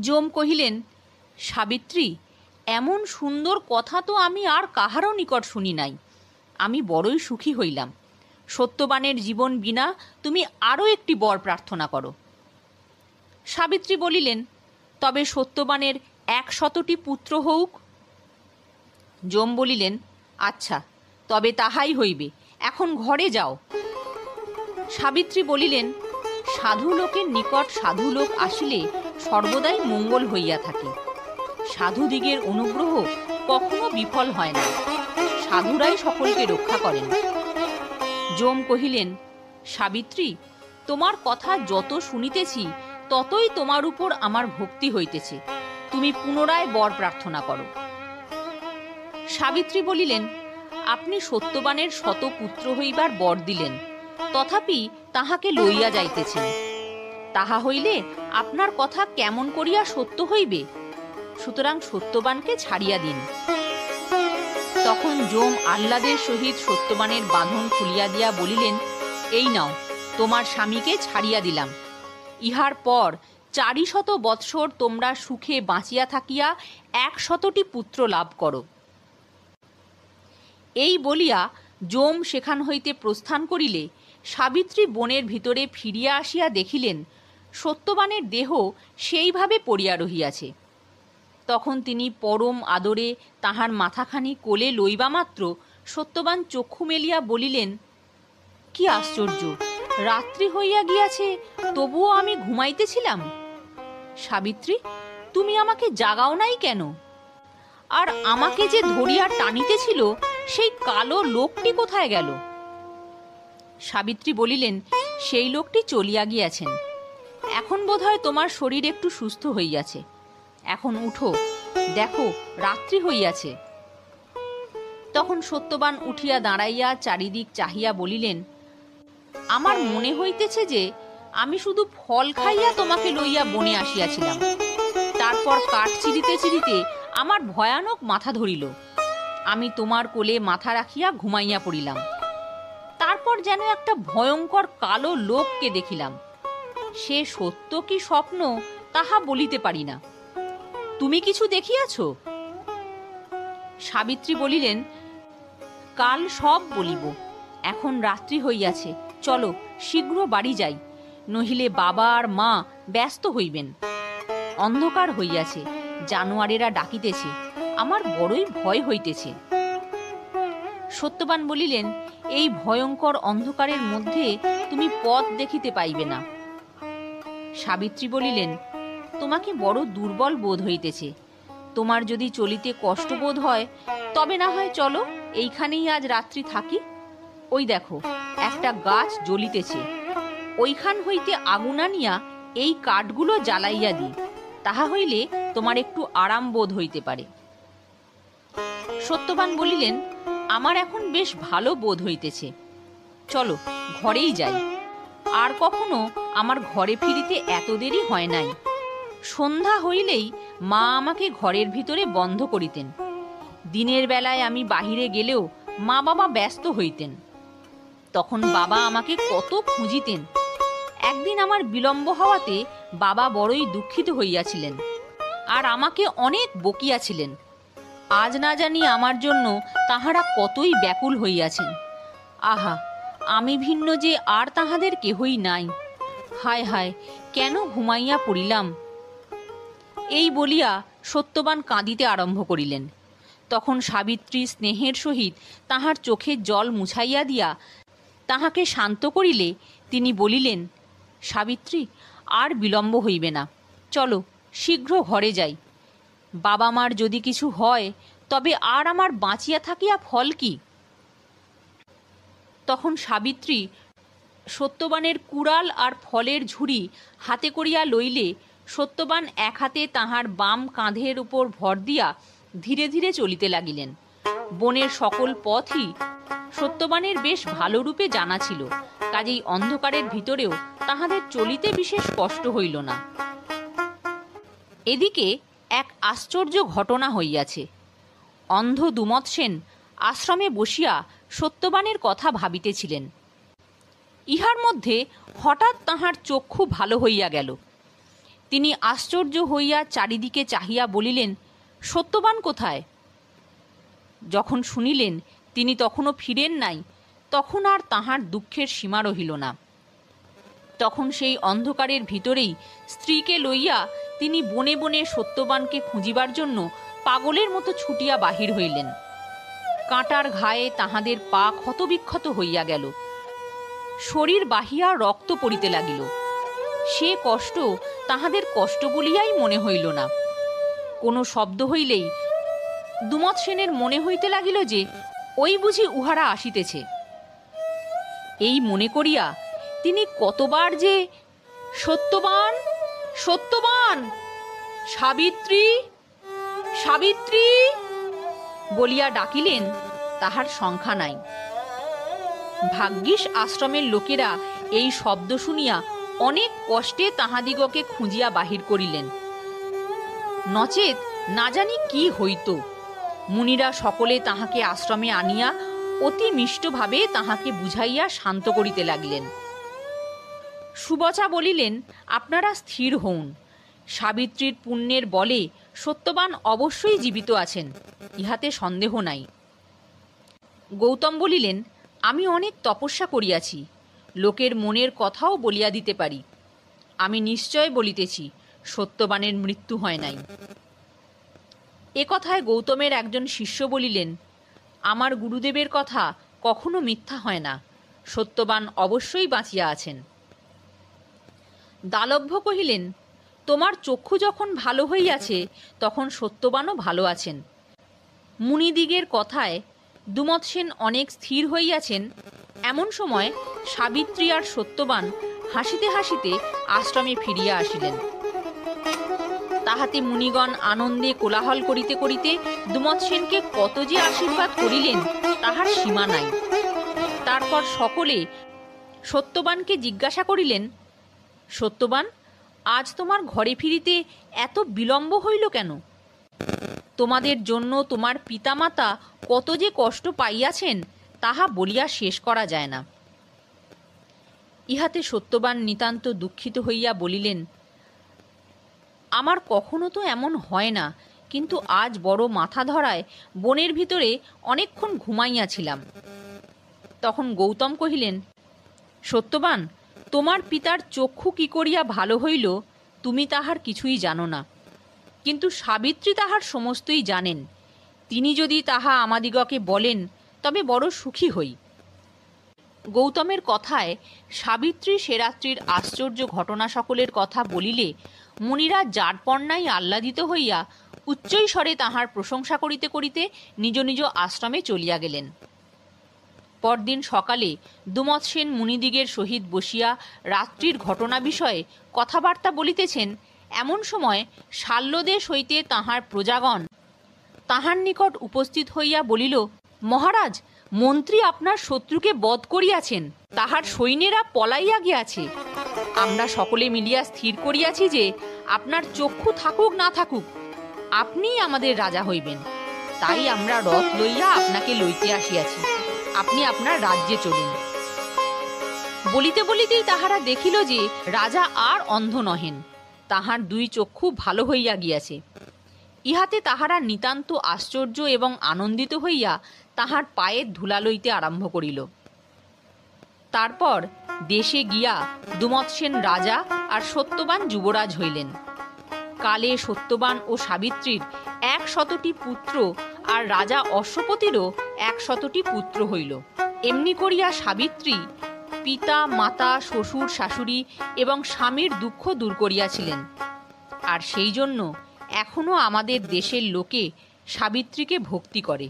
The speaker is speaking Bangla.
যম কহিলেন, সাবিত্রী, এমন সুন্দর কথা তো আমি আর কাহারও নিকট শুনি নাই। আমি বড়ই সুখী হইলাম। সত্যবানের জীবন বিনা তুমি আরও একটি বর প্রার্থনা করো। সাবিত্রী বলিলেন, তবে সত্যবানের এক শতটি পুত্র হউক? যম বলিলেন আচ্ছা তবে তাহাই হইবে। এখন ঘরে যাও। সাবিত্রী বলিলেন সাধু লোকের নিকট সাধু লোক আসিলে সর্বদাই মঙ্গল হইয়া থাকে। সাধুদিগের অনুগ্রহ কখনো বিফল হয় না। সাধুরাই সকলকে রক্ষা করেন। যম কহিলেন, সাবিত্রী, তোমার কথা যত শুনিতেছি, ততই তোমার উপর আমার ভক্তি হইতেছে। তুমি পুনরায় বর প্রার্থনা করো। সাবিত্রী বলিলেন, আপনি সত্যবানের শত পুত্র হইবার বর দিলেন। তথাপি তাহাকে লইয়া যাইতেছেন তাহা হইলে আপনার কথা কেমন করিয়া সত্য হইবে? সুতরাং সত্যবানকে ছাড়িয়া দিন। তখন যম আহ্লাদের সহিত সত্যবানের বাঁধন খুলিয়া দিয়া বলিলেন, এই নাও, তোমার স্বামীকে ছাড়িয়া দিলাম। ইহার পর চারিশত বৎসর তোমরা সুখে বাঁচিয়া থাকিয়া একশতটি পুত্র লাভ করো। এই বলিয়া যম সেখান হইতে প্রস্থান করিলে সাবিত্রী বনের ভিতরে ফিরিয়া আসিয়া দেখিলেন সত্যবানের দেহ সেইভাবে পড়িয়া রহিয়াছে। তখন তিনি পরম আদরে তাহার মাথাখানি কোলে লইবা মাত্র সত্যবান চক্ষু মেলিয়া বলিলেন, কি আশ্চর্য! রাত্রি হইয়া গিয়াছে, তবুও আমি ঘুমাইতেছিলাম। সাবিত্রী, তুমি আমাকে জাগাও নাই কেন? আর আমাকে যে ধরিয়া টানিতেছিল, সেই কালো লোকটি কোথায় গেল? সাবিত্রী বলিলেন, সেই লোকটি চলিয়া গিয়াছেন। এখন বোধহয় তোমার শরীর একটু সুস্থ হইয়াছে। এখন উঠো। দেখো, রাত্রি হইয়াছে। তখন সত্যবান উঠিয়া দাঁড়াইয়া চারিদিক চাহিয়া বলিলেন, আমার মনে হইতেছে যে, আমি শুধু ফল খাইয়া তোমাকে লইয়া বনে আসিয়াছিলাম। তারপর কাঠ চিরিতে চিরিতে আমার ভয়ানক মাথা ধরিল। আমি তোমার কোলে মাথা রাখিয়া ঘুমাইয়া পড়িলাম। তারপর যেন একটা ভয়ঙ্কর কালো লোককে দেখিলাম। সে সত্য কি স্বপ্ন তাহা বলিতে পারি না। তুমি কিছু দেখিয়াছ? সাবিত্রী বলিলেন, কাল সব বলিব, এখন রাত্রি হইয়াছে, চলো শীঘ্র বাড়ি যাই, নহিলে বাবা আর মা ব্যস্ত হইবেন। অন্ধকার হইয়াছে, জানোয়ারেরা ডাকিতেছে, আমার বড়ই ভয় হইতেছে। সত্যবান বলিলেন, এই ভয়ঙ্কর অন্ধকারের মধ্যে তুমি পথ দেখিতে পাইবে না। সাবিত্রী বলিলেন, তোমাকে বড় দুর্বল বোধ হইতেছে। তোমার যদি চলিতে কষ্ট বোধ হয়, তবে না হয় চলো, এইখানেই আজ রাত্রি থাকি। ওই দেখো, একটা গাছ জ্বলিতেছে। ওইখান হইতে আগুন আনিয়া এই কাঠগুলো জ্বালাইয়া দিই। তাহা হইলে তোমার একটু আরাম বোধ হইতে পারে। সত্যবান বলিলেন, আমার এখন বেশ ভালো বোধ হইতেছে। চলো, ঘরেই যাই। আর কখনো আমার ঘরে ফিরিতে এত দেরি হয় নাই। সন্ধ্যা হইলেই মা আমাকে ঘরের ভিতরে বন্ধ করিতেন। দিনের বেলায় আমি বাহিরে গেলেও মা বাবা ব্যস্ত হইতেন। তখন বাবা আমাকে কত খুঁজিতেন। একদিন আমার বিলম্ব হওয়াতে বাবা বড়ই দুঃখিত হইয়াছিলেন আর আমাকে অনেক বকিয়াছিলেন। আজ না জানি আমার জন্য তাহারা কতই ব্যাকুল হইয়াছেন। আহা আমি ভিন্ন যে আর তাহাদের কেহই নাই। হায় হায়, কেন ঘুমাইয়া পড়িলাম? এই বলিয়া সত্যবান কাঁদিতে আরম্ভ করিলেন। তখন সাবিত্রী স্নেহের সহিত তাহার চোখের জল মুছাইয়া দিয়া তাহাকে শান্ত করিলে তিনি বলিলেন, সাবিত্রী, আর বিলম্ব হইবে না। চলো, শীঘ্র ঘরে যাই। বাবা মার যদি কিছু হয়, তবে আর আমার বাঁচিয়া থাকিয়া ফল কি? তখন সাবিত্রী সত্যবানের কুড়াল আর ফলের ঝুড়ি হাতে করিয়া লইলে, সত্যবান এক হাতে তাহার বাম কাঁধের উপর ভর দিয়া ধীরে ধীরে চলিতে লাগিলেন। বনের সকল পথই সত্যবানের বেশ ভালো রূপে জানা ছিল, কাজেই অন্ধকারের ভিতরেও তাহাদের চলিতে বিশেষ কষ্ট হইল না। এদিকে এক আশ্চর্য ঘটনা হইয়াছে। অন্ধ দুমত সেন আশ্রমে বসিয়া সত্যবানের কথা ভাবিতেছিলেন। ইহার মধ্যে হঠাৎ তাহার চক্ষু ভালো হইয়া গেল। তিনি আশ্চর্য হইয়া চারিদিকে চাহিয়া বলিলেন, সত্যবান কোথায়? যখন শুনিলেন, তিনি তখনও ফিরেন নাই, তখন আর তাহার দুঃখের সীমা রহিল না। তখন সেই অন্ধকারের ভিতরেই স্ত্রীকে লইয়া তিনি বনে বনে সত্যবানকে খুঁজিবার জন্য পাগলের মতো ছুটিয়া বাহির হইলেন। কাঁটার ঘায়ে তাহাদের পা ক্ষতবিক্ষত হইয়া গেল। শরীর বাহিয়া রক্ত পড়িতে লাগিল। সে কষ্ট তাহাদের কষ্ট বলিয়াই মনে হইল না। কোনো শব্দ হইলেই দুমত সেনের মনে হইতে লাগিল যে, ওই বুঝি উহারা আসিতেছে। এই মনে করিয়া তিনি কতবার যে, সত্যবান সত্যবান, সাবিত্রী সাবিত্রী বলিয়া ডাকিলেন, তাহার সংখ্যা নাই। ভাগ্যিস আশ্রমের লোকেরা এই শব্দ শুনিয়া অনেক কষ্টে তাহাদিগকে খুঁজিয়া বাহির করিলেন। নচেত না জানি কি হইত। মুনিরা সকলে তাহাকে আশ্রমে আনিয়া অতি মিষ্টভাবে তাহাকে বুঝাইয়া শান্ত করিতে লাগিলেন। সুবচা বলিলেন, আপনারা স্থির হউন। সাবিত্রীর পুণ্যের বলে সত্যবান অবশ্যই জীবিত আছেন, ইহাতে সন্দেহ নাই। গৌতম বলিলেন, আমি অনেক তপস্যা করিয়াছি, লোকের মনের কথাও বলিয়া দিতে পারি। আমি নিশ্চয় বলিতেছি, সত্যবানের মৃত্যু হয় নাই। এ কথায় গৌতমের একজন শিষ্য বলিলেন, আমার গুরুদেবের কথা কখনো মিথ্যা হয় না, সত্যবান অবশ্যই বাঁচিয়া আছেন। দালভ্য কহিলেন তোমার চক্ষু যখন ভালো হইয়াছে, তখন সত্যবানও ভালো আছেন। মুনিদিগের কথায় দুমত সেন অনেক স্থির হইয়াছেন, এমন সময় সাবিত্রী আর সত্যবান হাসিতে হাসিতে আশ্রমে ফিরিয়া আসিলেন। তাহাতে মুনিগণ আনন্দে কোলাহল করিতে করিতে দুমত সেনকে কত যে আশীর্বাদ করিলেন, তাহার সীমা নাই। তারপর সকলে সত্যবানকে জিজ্ঞাসা করিলেন, সত্যবান আজ তোমার ঘরে ফিরিতে এত বিলম্ব হইল কেন? তোমাদের জন্য তোমার পিতামাতা কত যে কষ্ট পাইয়াছেন, তাহা বলিয়া শেষ করা যায় না। ইহাতে সত্যবান নিতান্ত দুঃখিত হইয়া বলিলেন, আমার কখনো তো এমন হয় না, কিন্তু আজ বড় মাথা ধরায় বনের ভিতরে অনেকক্ষণ ঘুমাইয়াছিলাম। তখন গৌতম কহিলেন, সত্যবান তোমার পিতার চক্ষু কি করিয়া ভালো হইল, তুমি তাহার কিছুই জানো না। কিন্তু সাবিত্রী তাহার সমস্তই জানেন। তিনি যদি তাহা আমাদিগকে বলেন, তবে বড় সুখী হই। গৌতমের কথায় সাবিত্রী সেরাত্রির আশ্চর্য ঘটনা সকলের কথা বলিলে মুনিরা যারপর্ণাই আহ্লাদিত হইয়া উচ্চৈস্বরে তাহার প্রশংসা করিতে করিতে নিজ নিজ আশ্রমে চলিয়া গেলেন। পরদিন সকালে দুমত সেন মুনিদিগের সহিত বসিয়া রাত্রির ঘটনা বিষয়ে কথাবার্তা বলিতেছেন, এমন সময় শাল্যদেশ হইতে তাহার প্রজাগণ তাহার নিকট উপস্থিত হইয়া বলিল, মহারাজ, মন্ত্রী আপনার শত্রুকে বধ করিয়াছেন, তাহার সৈন্যেরা পলাইয়া গিয়াছে। আমরা সকলে মিলিয়া স্থির করিয়াছি যে আপনার চক্ষু থাকুক না থাকুক, আপনিই আমাদের রাজা হইবেন। তাই আমরা রথ লইয়া আপনাকে লইতে আসিয়াছি। আপনি আপনার রাজ্যে চলুন। বলিতে বলিতেই তাহারা দেখিল যে রাজা আর অন্ধ নহেন, তাহার দুই চক্ষু ভালো হইয়া গিয়াছে। ইহাতে তাহারা নিতান্ত আশ্চর্য এবং আনন্দিত হইয়া তাহার পায়ের ধুলা লইতে আরম্ভ করিল। তারপর দেশে গিয়া দুমত সেন রাজা আর সত্যবান যুবরাজ হইলেন। কালে সত্যবান ও সাবিত্রীর এক শতটি পুত্র আর রাজা অশ্বপতিরও এক শতটি পুত্র হইল। এমনি করিয়া সাবিত্রী পিতা, মাতা, শ্বশুর, শাশুড়ি এবং স্বামীর দুঃখ দূর করিয়াছিলেন। আর সেই জন্য এখনও আমাদের দেশের লোকে সাবিত্রীকে ভক্তি করে।